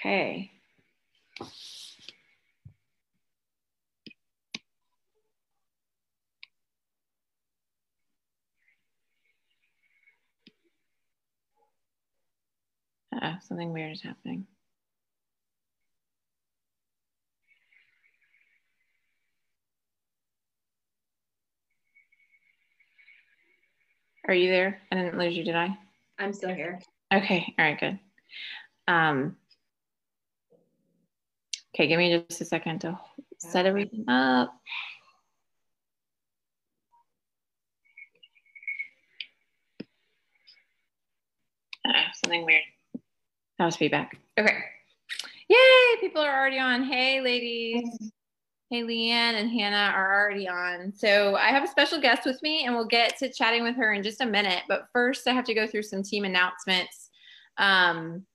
Okay. Uh, something weird is happening. Are you there? I didn't lose you, did I? I'm still here. Okay. All right. Good. Um, okay. Give me just a second to set everything up. Ah, something weird. That was feedback. Okay. Yay! People are already on. Hey, ladies. Hey, Leanne and Hannah are already on. So I have a special guest with me, and we'll get to chatting with her in just a minute. But first, I have to go through some team announcements um,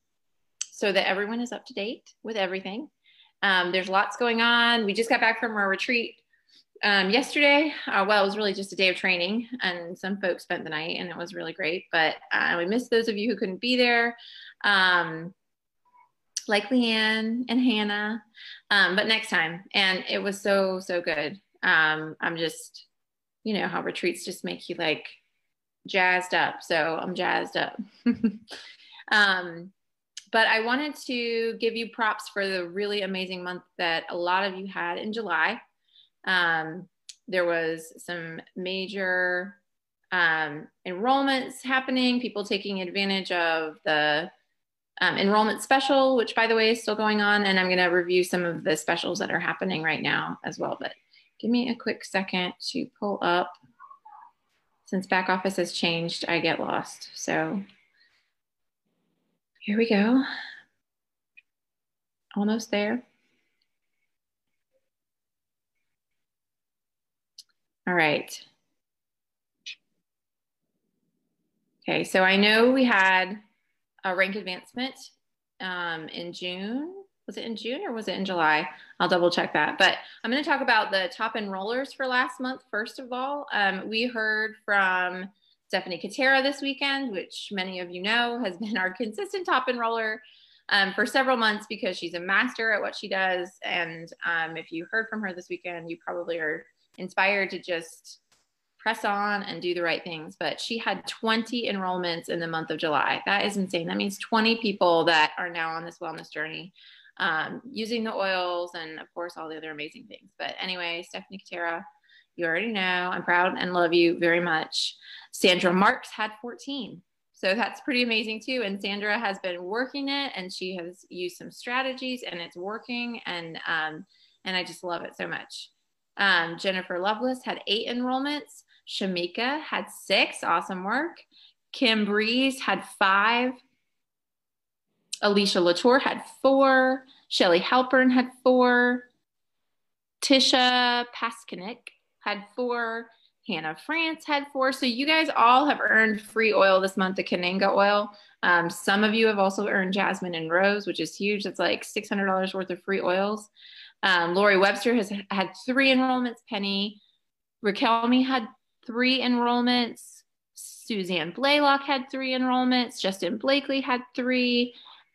so that everyone is up to date with everything. Um, there's lots going on. We just got back from our retreat um, yesterday. Uh, well, it was really just a day of training, and some folks spent the night, and it was really great. But uh, we missed those of you who couldn't be there. Um, like Leanne and Hannah, um, but next time. And it was so, so good. Um, I'm just, you know, how retreats just make you like jazzed up. So I'm jazzed up. um, but I wanted to give you props for the really amazing month that a lot of you had in July. Um, there was some major um, enrollments happening, people taking advantage of the um, enrollment special, which by the way is still going on. And I'm going to review some of the specials that are happening right now as well. But give me a quick second to pull up. Since back office has changed, I get lost. So here we go. Almost there. All right. Okay, so I know we had a rank advancement um, in June. Was it in June or was it in July? I'll double check that. But I'm going to talk about the top enrollers for last month. First of all, um, we heard from Stephanie Katera this weekend, which many of you know has been our consistent top enroller um, for several months because she's a master at what she does. And um, if you heard from her this weekend, you probably are inspired to just press on and do the right things. But she had 20 enrollments in the month of July. That is insane. That means 20 people that are now on this wellness journey um, using the oils and, of course, all the other amazing things. But anyway, Stephanie Katera, you already know. I'm proud and love you very much. Sandra Marks had 14. So that's pretty amazing too. And Sandra has been working it and she has used some strategies and it's working. And, um, and I just love it so much. Um, Jennifer Lovelace had eight enrollments. Shamika had six. Awesome work. Kim Breeze had five. Alicia Latour had four. Shelly Halpern had four. Tisha Paskinik had four. Hannah France had four. So you guys all have earned free oil this month, the Cananga oil. Um, some of you have also earned Jasmine and Rose, which is huge. That's like $600 worth of free oils. Um, Lori Webster has had three enrollments. Penny Raquelme had three enrollments. Suzanne Blaylock had three enrollments. Justin Blakely had three.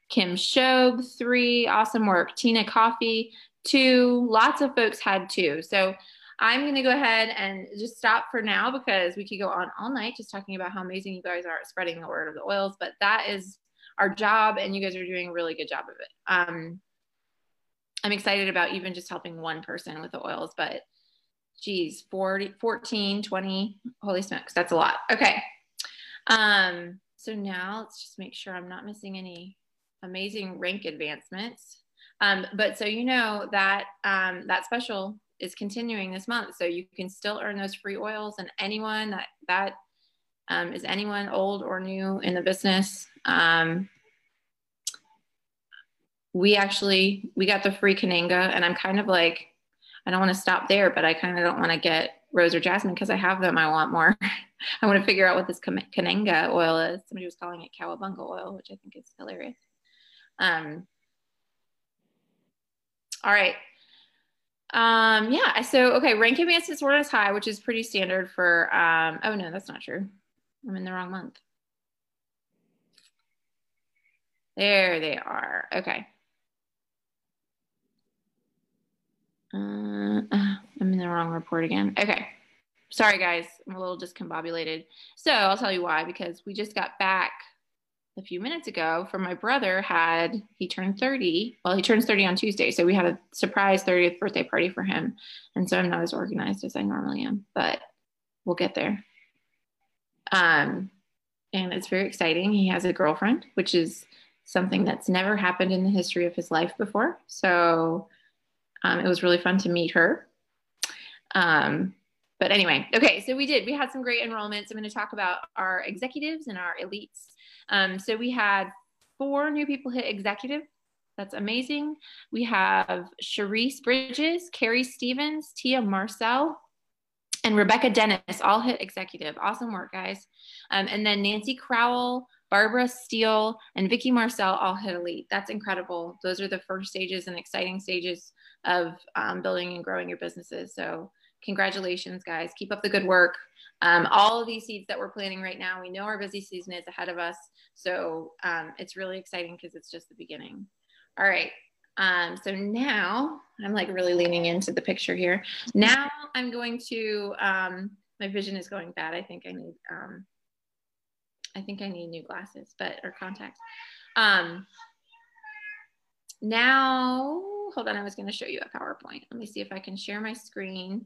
Kim Shobe, three. Awesome work. Tina Coffee, two. Lots of folks had two. So I'm going to go ahead and just stop for now because we could go on all night just talking about how amazing you guys are at spreading the word of the oils. But that is our job, and you guys are doing a really good job of it. Um, I'm excited about even just helping one person with the oils, but geez, 40, 14, 20, holy smokes, that's a lot. Okay. Um, so now let's just make sure I'm not missing any amazing rank advancements. Um, but so you know that um, that special is continuing this month, so you can still earn those free oils. And anyone that that um, is anyone old or new in the business, um, we actually we got the free Cananga, and I'm kind of like I don't want to stop there, but I kind of don't want to get rose or jasmine because I have them. I want more. I want to figure out what this Cananga oil is. Somebody was calling it cowabunga oil, which I think is hilarious. Um, all right. Um, yeah. So, okay, rank advanced disorder is high, which is pretty standard for, um, oh no, that's not true. I'm in the wrong month. There they are. Okay. Uh, uh I'm in the wrong report again. Okay. Sorry, guys. I'm a little discombobulated. So I'll tell you why, because we just got back a few minutes ago from my brother had he turned 30 well he turns 30 on tuesday so we had a surprise 30th birthday party for him and so i'm not as organized as i normally am but we'll get there um and it's very exciting he has a girlfriend which is something that's never happened in the history of his life before so um, it was really fun to meet her um, but anyway, okay, so we did. We had some great enrollments. I'm going to talk about our executives and our elites. Um, so we had four new people hit executive. That's amazing. We have Sharice Bridges, Carrie Stevens, Tia Marcel, and Rebecca Dennis all hit executive. Awesome work, guys. Um, and then Nancy Crowell, Barbara Steele, and Vicki Marcel all hit elite. That's incredible. Those are the first stages and exciting stages of um, building and growing your businesses. So congratulations, guys. Keep up the good work. Um, all of these seeds that we're planting right now, we know our busy season is ahead of us. So um, it's really exciting because it's just the beginning. All right. Um, so now I'm like really leaning into the picture here. Now I'm going to, um, my vision is going bad. I think I need, um, I think I need new glasses, but, or contacts. Um, now, hold on, I was gonna show you a PowerPoint. Let me see if I can share my screen.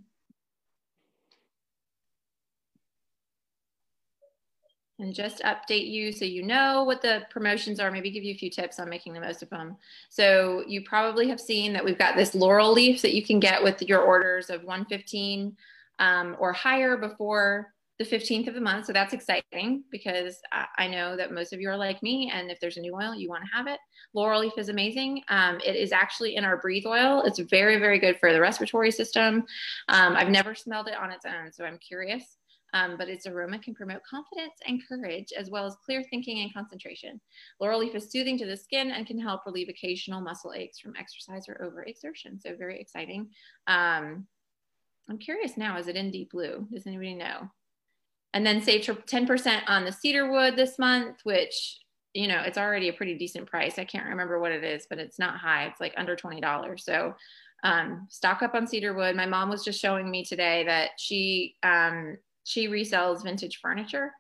And just update you so you know what the promotions are, maybe give you a few tips on making the most of them. So you probably have seen that we've got this laurel leaf that you can get with your orders of 115 um, or higher before the 15th of the month. So that's exciting because I know that most of you are like me. And if there's a new oil, you want to have it. Laurel leaf is amazing. Um, it is actually in our breathe oil. It's very, very good for the respiratory system. Um, I've never smelled it on its own, so I'm curious um, but its aroma can promote confidence and courage, as well as clear thinking and concentration. Laurel leaf is soothing to the skin and can help relieve occasional muscle aches from exercise or overexertion. So very exciting. Um, I'm curious now, is it in deep blue? Does anybody know? And then save 10% on the cedar wood this month, which, you know, it's already a pretty decent price. I can't remember what it is, but it's not high. It's like under $20. So um, stock up on cedar wood. My mom was just showing me today that she um, she resells vintage furniture.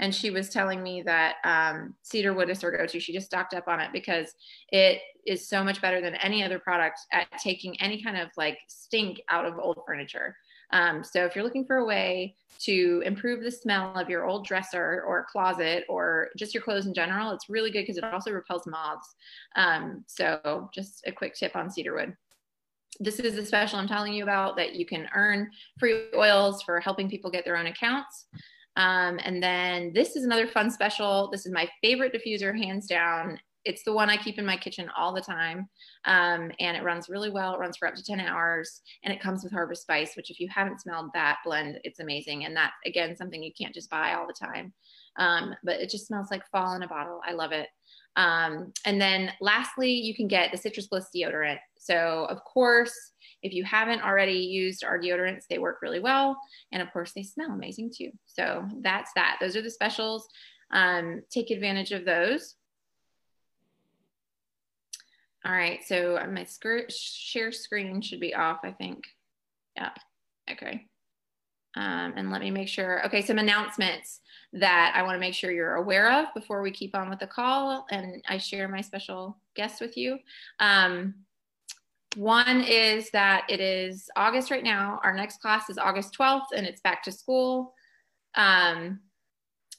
And she was telling me that um, cedar wood is her go-to. She just stocked up on it because it is so much better than any other product at taking any kind of like stink out of old furniture. Um, so if you're looking for a way to improve the smell of your old dresser or closet or just your clothes in general it's really good because it also repels moths. Um, so just a quick tip on cedar wood this is the special I'm telling you about that you can earn free oils for helping people get their own accounts. Um, and then this is another fun special. This is my favorite diffuser, hands down. It's the one I keep in my kitchen all the time. Um, and it runs really well. It runs for up to 10 hours and it comes with Harvest Spice, which if you haven't smelled that blend, it's amazing. And that, again, something you can't just buy all the time. Um, but it just smells like fall in a bottle. I love it. Um, and then lastly, you can get the Citrus Bliss deodorant. So, of course, if you haven't already used our deodorants, they work really well. And of course, they smell amazing too. So, that's that. Those are the specials. Um, take advantage of those. All right, so my share screen should be off, I think. Yeah, okay. Um, and let me make sure. Okay, some announcements that I want to make sure you're aware of before we keep on with the call and I share my special guest with you. Um, one is that it is August right now. Our next class is August 12th and it's back to school, um,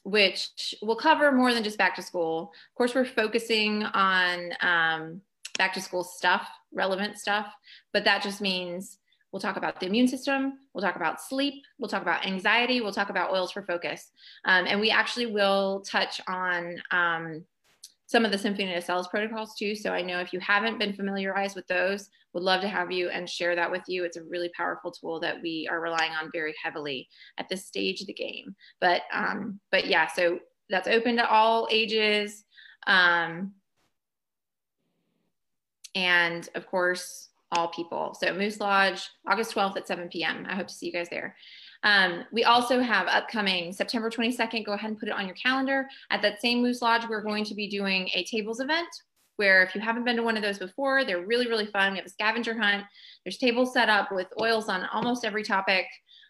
which will cover more than just back to school. Of course, we're focusing on um, back to school stuff, relevant stuff, but that just means We'll talk about the immune system. We'll talk about sleep. We'll talk about anxiety. We'll talk about oils for focus. Um, and we actually will touch on um, some of the Symphony of Cells protocols too. So I know if you haven't been familiarized with those, would love to have you and share that with you. It's a really powerful tool that we are relying on very heavily at this stage of the game. But um, but yeah, so that's open to all ages. Um, and of course, all people. So Moose Lodge, August 12th at 7 p.m. I hope to see you guys there. Um, we also have upcoming September 22nd. Go ahead and put it on your calendar. At that same Moose Lodge, we're going to be doing a tables event. where if you haven't been to one of those before, they're really, really fun. We have a scavenger hunt. There's tables set up with oils on almost every topic,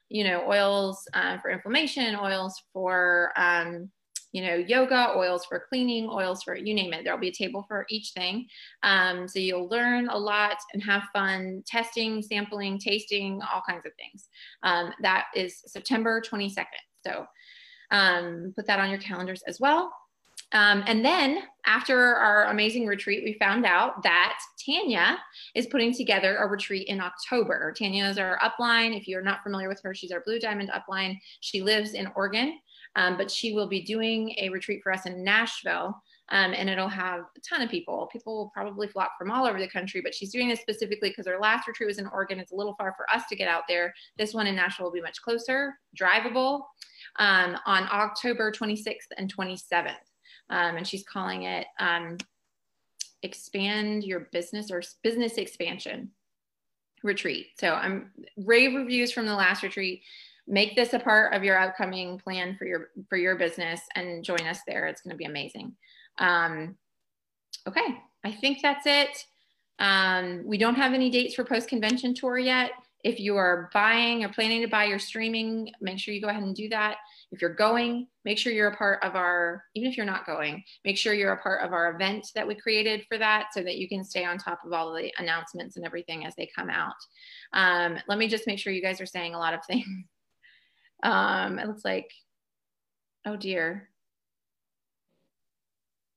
you know, oils uh, for inflammation, oils for, um, you know, yoga, oils for cleaning, oils for you name it. There'll be a table for each thing. Um, so you'll learn a lot and have fun testing, sampling, tasting, all kinds of things. Um, that is September 22nd. So um, put that on your calendars as well. Um, and then after our amazing retreat, we found out that Tanya is putting together a retreat in October. Tanya is our upline. If you're not familiar with her, she's our Blue Diamond upline. She lives in Oregon, um, but she will be doing a retreat for us in Nashville. Um, and it'll have a ton of people. People will probably flock from all over the country, but she's doing this specifically because her last retreat was in Oregon. It's a little far for us to get out there. This one in Nashville will be much closer, drivable um, on October 26th and 27th. Um, and she's calling it um, Expand Your Business or Business Expansion Retreat. So I'm rave reviews from the last retreat. Make this a part of your upcoming plan for your for your business and join us there. It's going to be amazing. Um, okay, I think that's it. Um, we don't have any dates for post convention tour yet. If you are buying or planning to buy your streaming, make sure you go ahead and do that. If you're going, make sure you're a part of our, even if you're not going, make sure you're a part of our event that we created for that so that you can stay on top of all the announcements and everything as they come out. Um, let me just make sure you guys are saying a lot of things. Um, it looks like, oh dear.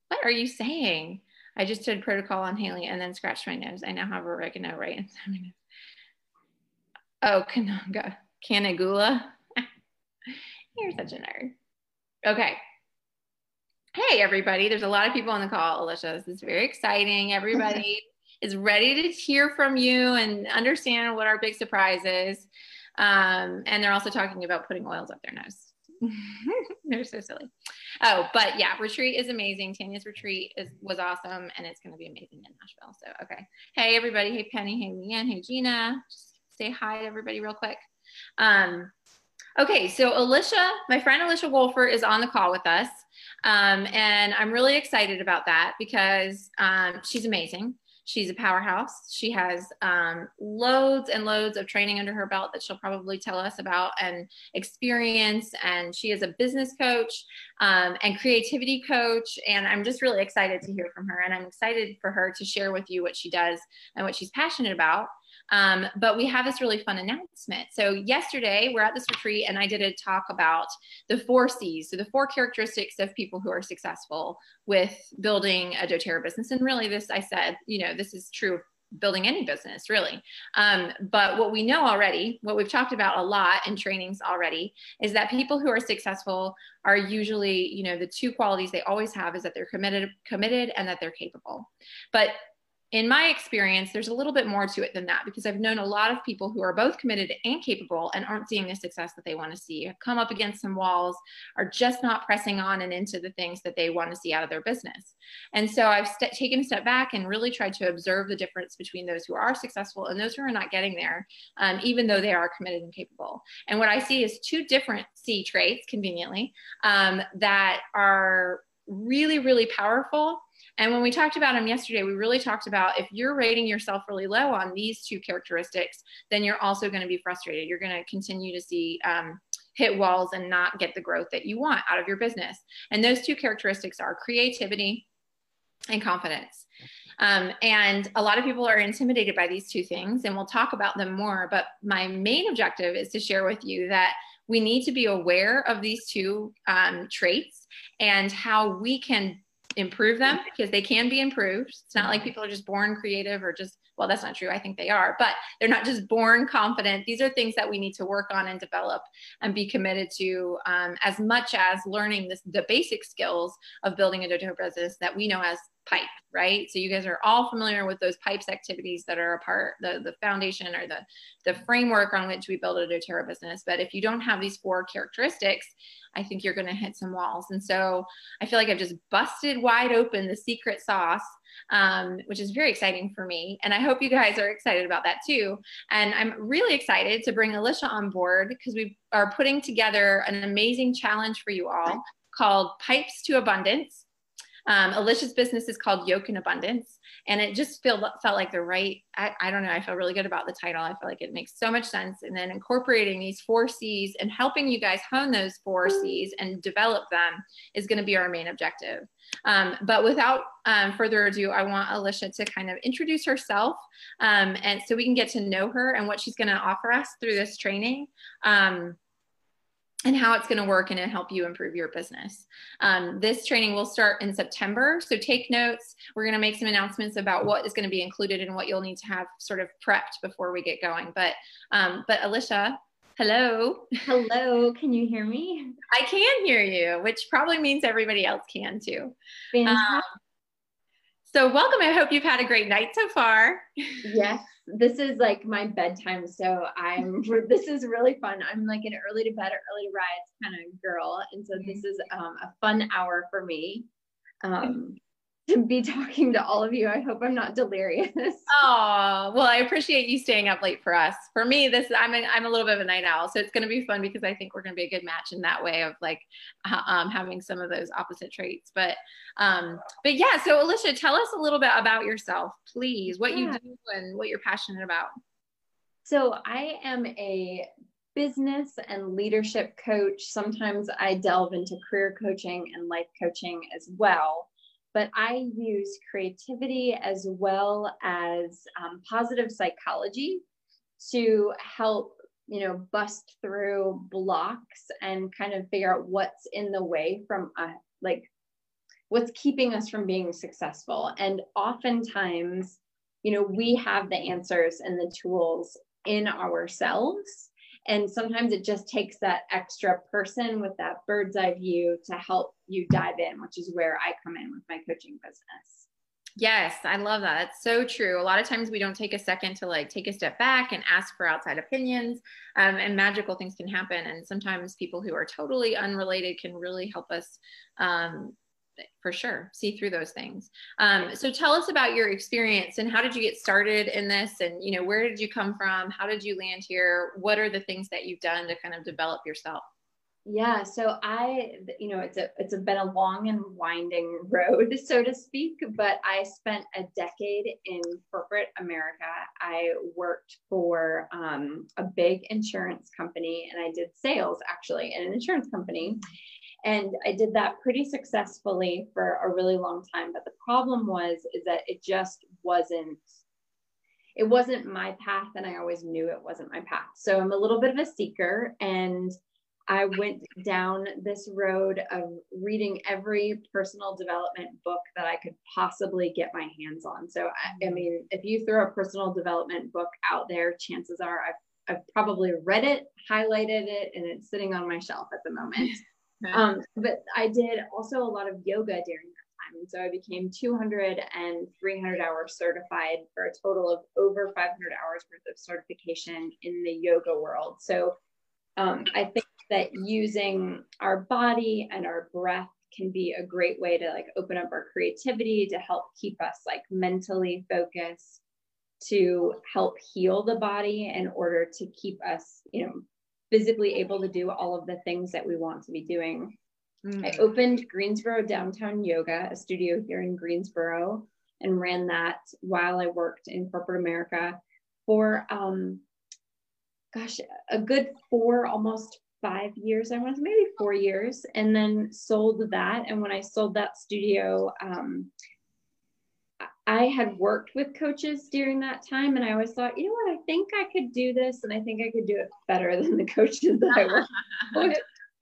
What are you saying? I just did protocol on Haley and then scratched my nose. I now have oregano right inside my nose. Oh, Cananga, Canagula. You're such a nerd. Okay. Hey, everybody. There's a lot of people on the call, Alicia. This is very exciting. Everybody is ready to hear from you and understand what our big surprise is. Um, and they're also talking about putting oils up their nose. they're so silly. Oh, but yeah, retreat is amazing. Tanya's retreat is was awesome, and it's going to be amazing in Nashville. So, okay. Hey, everybody. Hey, Penny. Hey, Leanne. Hey, Gina. Just say hi to everybody real quick. Um, Okay, so Alicia, my friend Alicia Wolfer is on the call with us. Um, and I'm really excited about that because um, she's amazing. She's a powerhouse. She has um, loads and loads of training under her belt that she'll probably tell us about and experience. And she is a business coach um, and creativity coach. And I'm just really excited to hear from her. And I'm excited for her to share with you what she does and what she's passionate about. Um, but we have this really fun announcement. So yesterday we're at this retreat and I did a talk about the four C's. So the four characteristics of people who are successful with building a doTERRA business. And really this, I said, you know, this is true building any business really. Um, but what we know already, what we've talked about a lot in trainings already is that people who are successful are usually, you know, the two qualities they always have is that they're committed, committed and that they're capable. But in my experience, there's a little bit more to it than that because I've known a lot of people who are both committed and capable and aren't seeing the success that they want to see, have come up against some walls, are just not pressing on and into the things that they want to see out of their business. And so I've st- taken a step back and really tried to observe the difference between those who are successful and those who are not getting there, um, even though they are committed and capable. And what I see is two different C traits, conveniently, um, that are really, really powerful and when we talked about them yesterday, we really talked about if you're rating yourself really low on these two characteristics, then you're also going to be frustrated. You're going to continue to see um, hit walls and not get the growth that you want out of your business. And those two characteristics are creativity and confidence. Um, and a lot of people are intimidated by these two things, and we'll talk about them more. But my main objective is to share with you that we need to be aware of these two um, traits and how we can improve them because they can be improved. It's not like people are just born creative or just, well, that's not true. I think they are, but they're not just born confident. These are things that we need to work on and develop and be committed to um, as much as learning this, the basic skills of building a doTERRA business that we know as pipe, right? So you guys are all familiar with those pipes activities that are a part, the, the foundation or the, the framework on which we build a doTERRA business. But if you don't have these four characteristics, I think you're going to hit some walls. And so I feel like I've just busted wide open the secret sauce, um, which is very exciting for me. And I hope you guys are excited about that too. And I'm really excited to bring Alicia on board because we are putting together an amazing challenge for you all called Pipes to Abundance. Um, Alicia's business is called Yoke in Abundance, and it just felt felt like the right. I, I don't know. I feel really good about the title. I feel like it makes so much sense. And then incorporating these four C's and helping you guys hone those four C's and develop them is going to be our main objective. Um, but without um, further ado, I want Alicia to kind of introduce herself, um, and so we can get to know her and what she's going to offer us through this training. Um, and how it's going to work and help you improve your business. Um, this training will start in September, so take notes. We're going to make some announcements about what is going to be included and what you'll need to have sort of prepped before we get going. But, um, but Alicia, hello. Hello, can you hear me? I can hear you, which probably means everybody else can too. Um, so welcome. I hope you've had a great night so far. Yes, this is like my bedtime. So I'm, this is really fun. I'm like an early to bed, early to rise kind of girl. And so this is um, a fun hour for me. Um, to be talking to all of you. I hope I'm not delirious. Oh, well, I appreciate you staying up late for us. For me, this I'm a, I'm a little bit of a night owl, so it's going to be fun because I think we're going to be a good match in that way of like um, having some of those opposite traits. But um, but yeah, so Alicia, tell us a little bit about yourself, please. What yeah. you do and what you're passionate about. So I am a business and leadership coach. Sometimes I delve into career coaching and life coaching as well but I use creativity as well as um, positive psychology to help you know bust through blocks and kind of figure out what's in the way from uh, like what's keeping us from being successful. And oftentimes you know we have the answers and the tools in ourselves and sometimes it just takes that extra person with that bird's eye view to help you dive in, which is where I come in with my coaching business. Yes, I love that. That's so true. A lot of times we don't take a second to like take a step back and ask for outside opinions, um, and magical things can happen. And sometimes people who are totally unrelated can really help us um, for sure see through those things. Um, so tell us about your experience and how did you get started in this and you know where did you come from? How did you land here? What are the things that you've done to kind of develop yourself? Yeah so i you know it's a it's a, been a long and winding road so to speak but i spent a decade in corporate america. I worked for um, a big insurance company and i did sales actually in an insurance company and I did that pretty successfully for a really long time. But the problem was is that it just wasn't it wasn't my path and I always knew it wasn't my path. So I'm a little bit of a seeker and I went down this road of reading every personal development book that I could possibly get my hands on. So, I, I mm-hmm. mean, if you throw a personal development book out there, chances are I've, I've probably read it, highlighted it, and it's sitting on my shelf at the moment. Um, but I did also a lot of yoga during that time. And so I became 200 and 300 hours certified for a total of over 500 hours worth of certification in the yoga world. So um, I think that using our body and our breath can be a great way to like open up our creativity to help keep us like mentally focused to help heal the body in order to keep us you know physically able to do all of the things that we want to be doing. Mm. I opened Greensboro Downtown Yoga, a studio here in Greensboro, and ran that while I worked in corporate America for, um, gosh, a good four, almost five years. I want to maybe four years, and then sold that. And when I sold that studio, um, I had worked with coaches during that time, and I always thought, you know what, I think I could do this, and I think I could do it better than the coaches that I worked oh, with.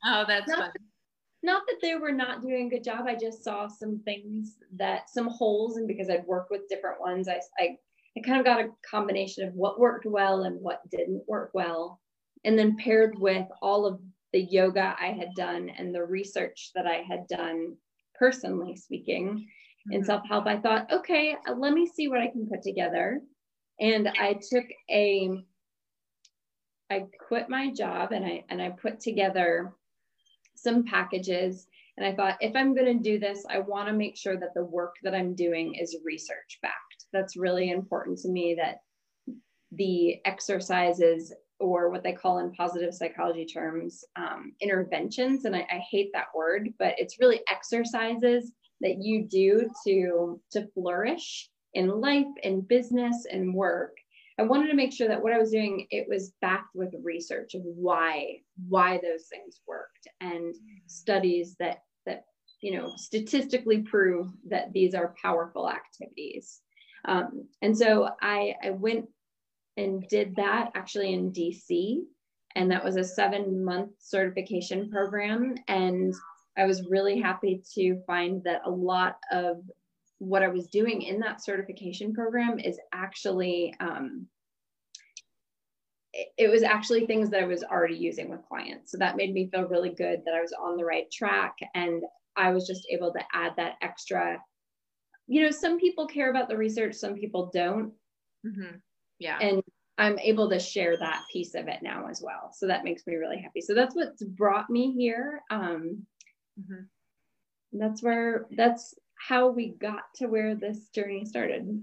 Oh, that's not, fun. Not that they were not doing a good job. I just saw some things that some holes, and because I'd worked with different ones, I, I I kind of got a combination of what worked well and what didn't work well, and then paired with all of the yoga I had done and the research that I had done personally speaking in mm-hmm. self help, I thought, okay, uh, let me see what I can put together. And I took a, I quit my job and I and I put together some packages. And I thought, if I'm going to do this, I want to make sure that the work that I'm doing is research backed. That's really important to me that the exercises or what they call in positive psychology terms um, interventions and I, I, hate that word but it's really exercises that you do to to flourish in life and business and work i wanted to make sure that what i was doing it was backed with research of why why those things worked and studies that that you know statistically prove that these are powerful activities. Um, and so i i went and did that actually in dc and that was a seven month certification program. And I was really happy to find that a lot of what I was doing in that certification program is actually, um, it, was actually things that I was already using with clients. So that made me feel really good that I was on the right track and I was just able to add that extra. You know, some people care about the research, some people don't. Mm-hmm. Yeah. And I'm able to share that piece of it now as well. So that makes me really happy. So that's what's brought me here. Um, Mm-hmm. That's where that's how we got to where this journey started.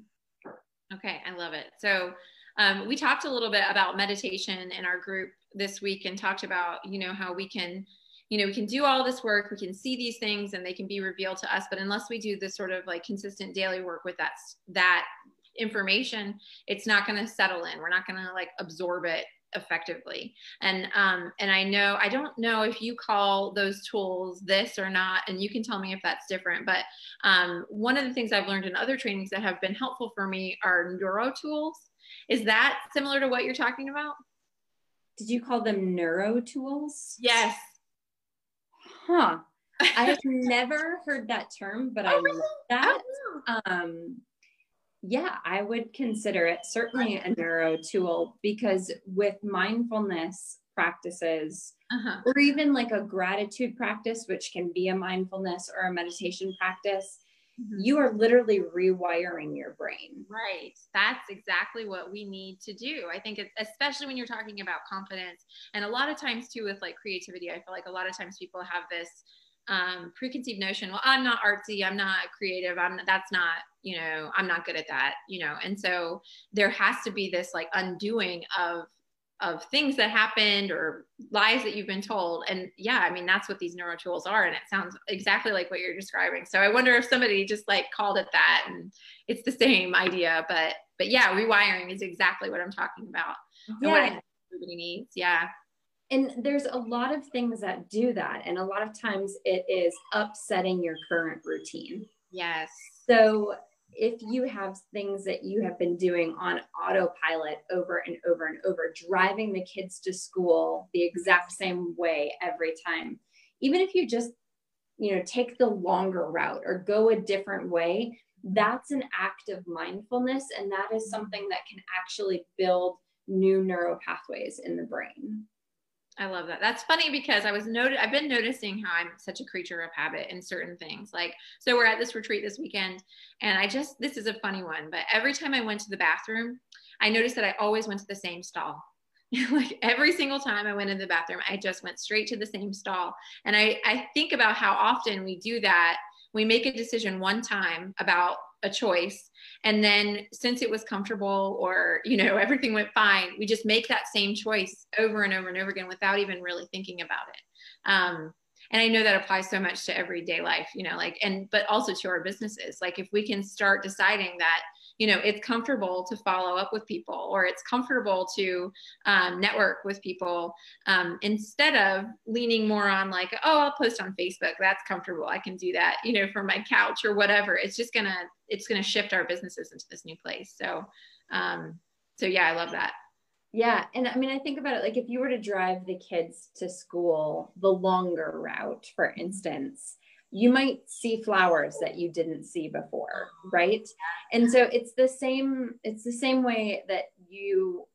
Okay, I love it. So um, we talked a little bit about meditation in our group this week and talked about you know how we can you know we can do all this work we can see these things and they can be revealed to us but unless we do this sort of like consistent daily work with that that information it's not going to settle in we're not going to like absorb it effectively. And um, and I know I don't know if you call those tools this or not, and you can tell me if that's different. But um, one of the things I've learned in other trainings that have been helpful for me are neuro tools. Is that similar to what you're talking about? Did you call them neuro tools? Yes. Huh. I've never heard that term, but oh, I love that. Oh, um, yeah, I would consider it certainly a neuro tool because with mindfulness practices, uh-huh. or even like a gratitude practice, which can be a mindfulness or a meditation practice, mm-hmm. you are literally rewiring your brain. Right. That's exactly what we need to do. I think it's especially when you're talking about confidence. And a lot of times, too, with like creativity, I feel like a lot of times people have this um, preconceived notion well i'm not artsy i'm not creative i'm that's not you know i'm not good at that you know? And so there has to be this like undoing of of things that happened or lies that you've been told. And yeah i mean that's what these neuro tools are and it sounds exactly like what you're describing. So i wonder if somebody just like called it that and it's the same idea but but yeah rewiring is exactly what i'm talking about yeah. everybody needs yeah and there's a lot of things that do that and a lot of times it is upsetting your current routine. Yes. So if you have things that you have been doing on autopilot over and over and over driving the kids to school the exact same way every time even if you just you know take the longer route or go a different way that's an act of mindfulness and that is something that can actually build new neural pathways in the brain I love that. That's funny because I was noted. I've been noticing how I'm such a creature of habit in certain things. Like, so we're at this retreat this weekend, and I just this is a funny one, but every time I went to the bathroom, I noticed that I always went to the same stall. like every single time I went in the bathroom, I just went straight to the same stall. And I I think about how often we do that. We make a decision one time about a choice and then since it was comfortable or you know everything went fine we just make that same choice over and over and over again without even really thinking about it. Um, and i know that applies so much to everyday life you know like and but also to our businesses. Like if we can start deciding that you know it's comfortable to follow up with people or it's comfortable to um, network with people um, instead of leaning more on like oh i'll post on facebook. That's comfortable. I can do that you know from my couch or whatever. It's just gonna it's gonna shift our businesses into this new place. So um, so yeah i love that. Yeah. And I mean, I think about it like if you were to drive the kids to school the longer route, for instance, you might see flowers that you didn't see before right? And so it's the same it's the same way that you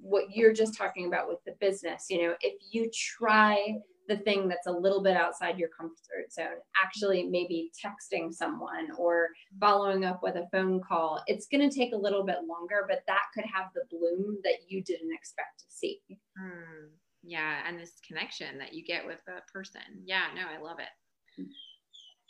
what you're just talking about with the business you know if you try the thing that's a little bit outside your comfort zone actually maybe texting someone or following up with a phone call it's going to take a little bit longer but that could have the bloom that you didn't expect to see. Mm, yeah and this connection that you get with a person. Yeah no i love it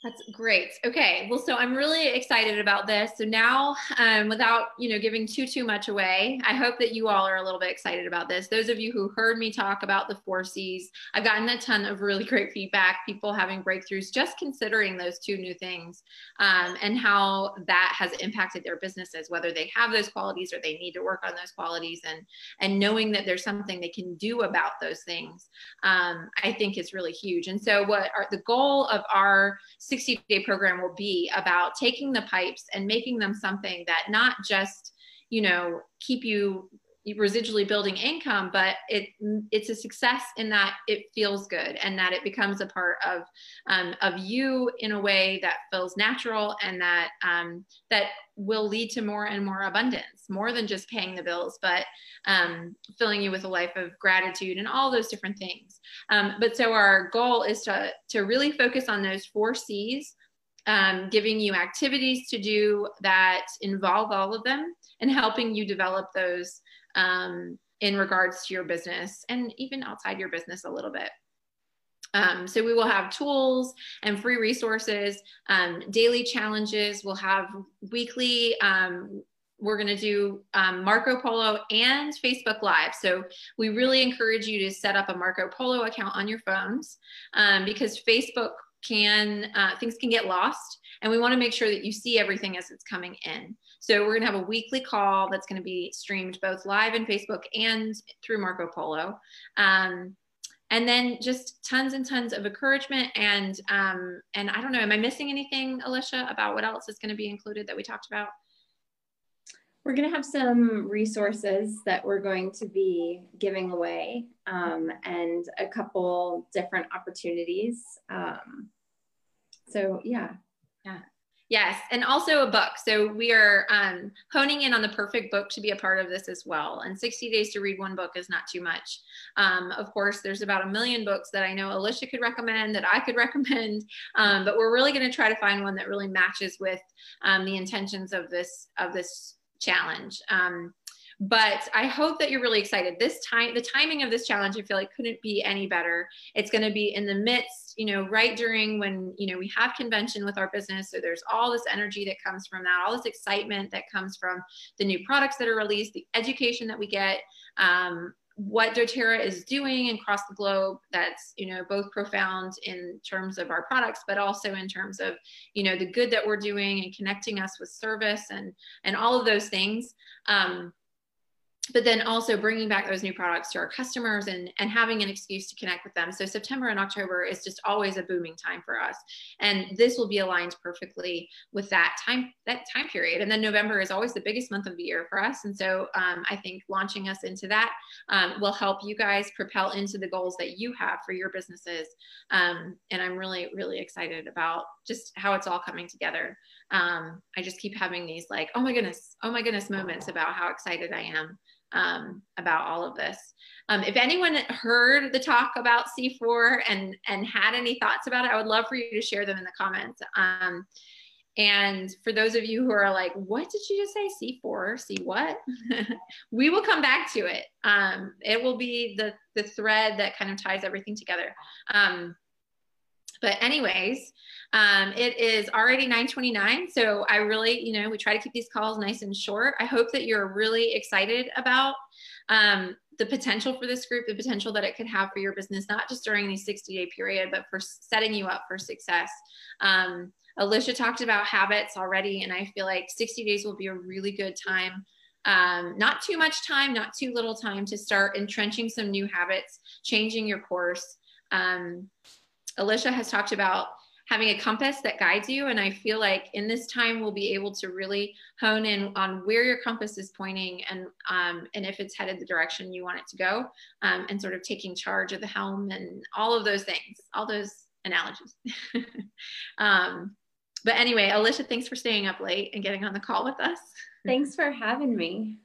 That's great. Okay. Well, so I'm really excited about this. So now, um, without you know giving too too much away, I hope that you all are a little bit excited about this. Those of you who heard me talk about the four C's, I've gotten a ton of really great feedback. People having breakthroughs just considering those two new things, um, and how that has impacted their businesses, whether they have those qualities or they need to work on those qualities, and and knowing that there's something they can do about those things, um, I think is really huge. And so, what are the goal of our 60 day program will be about taking the pipes and making them something that not just you know keep you residually building income but it it's a success in that it feels good and that it becomes a part of um, of you in a way that feels natural and that um, that will lead to more and more abundance more than just paying the bills but um, filling you with a life of gratitude and all those different things. Um, but so our goal is to to really focus on those four c's um, giving you activities to do that involve all of them and helping you develop those um, in regards to your business and even outside your business a little bit. Um, so we will have tools and free resources, um, daily challenges. We'll have weekly. Um, we're going to do um, Marco Polo and Facebook Live. So we really encourage you to set up a Marco Polo account on your phones um, because Facebook can uh, things can get lost, and we want to make sure that you see everything as it's coming in. So we're going to have a weekly call that's going to be streamed both live in Facebook and through Marco Polo. Um, and then just tons and tons of encouragement and um, and I don't know, am I missing anything, Alicia, about what else is going to be included that we talked about? We're going to have some resources that we're going to be giving away um, and a couple different opportunities. Um, so yeah. Yeah. Yes, and also a book. So we are um, honing in on the perfect book to be a part of this as well. And 60 days to read one book is not too much. Um, of course, there's about a million books that I know Alicia could recommend, that I could recommend, um, but we're really going to try to find one that really matches with um, the intentions of this of this challenge. Um, but I hope that you're really excited. This time, the timing of this challenge, I feel like couldn't be any better. It's going to be in the midst, you know, right during when, you know, we have convention with our business. So there's all this energy that comes from that, all this excitement that comes from the new products that are released, the education that we get. Um, what doterra is doing across the globe that's you know both profound in terms of our products but also in terms of you know the good that we're doing and connecting us with service and and all of those things um, but then also bringing back those new products to our customers and, and having an excuse to connect with them. So September and October is just always a booming time for us. And this will be aligned perfectly with that time, that time period. And then November is always the biggest month of the year for us. And so um, I think launching us into that um, will help you guys propel into the goals that you have for your businesses. Um, and I'm really, really excited about just how it's all coming together. Um, I just keep having these like, oh my goodness, oh my goodness moments about how excited I am um, about all of this. Um, if anyone heard the talk about C4 and, and had any thoughts about it, I would love for you to share them in the comments. Um, and for those of you who are like, what did you just say? C4, C what? we will come back to it. Um, it will be the, the thread that kind of ties everything together. Um, but anyways, um, it is already 929. So I really, you know, we try to keep these calls nice and short. I hope that you're really excited about um, the potential for this group, the potential that it could have for your business, not just during the 60 day period, but for setting you up for success. Um, Alicia talked about habits already, and I feel like 60 days will be a really good time. Um, not too much time, not too little time to start entrenching some new habits, changing your course. Um, Alicia has talked about having a compass that guides you. And I feel like in this time, we'll be able to really hone in on where your compass is pointing and, um, and if it's headed the direction you want it to go um, and sort of taking charge of the helm and all of those things, all those analogies. um, but anyway, Alicia, thanks for staying up late and getting on the call with us. Thanks for having me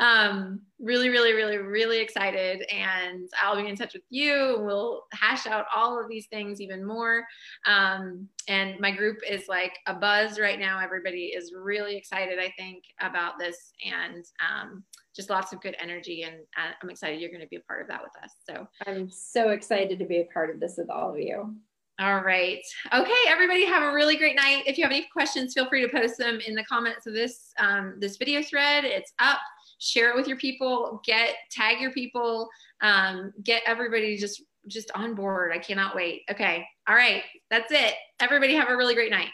um, really, really, really, really excited. And I'll be in touch with you. We'll hash out all of these things even more. Um, and my group is like a buzz right now. Everybody is really excited, I think, about this and um, just lots of good energy. And uh, I'm excited you're going to be a part of that with us. So I'm so excited to be a part of this with all of you. All right. Okay, everybody have a really great night. If you have any questions, feel free to post them in the comments of this um, this video thread. It's up. Share it with your people. Get tag your people. Um, get everybody just just on board. I cannot wait. Okay. All right. That's it. Everybody have a really great night.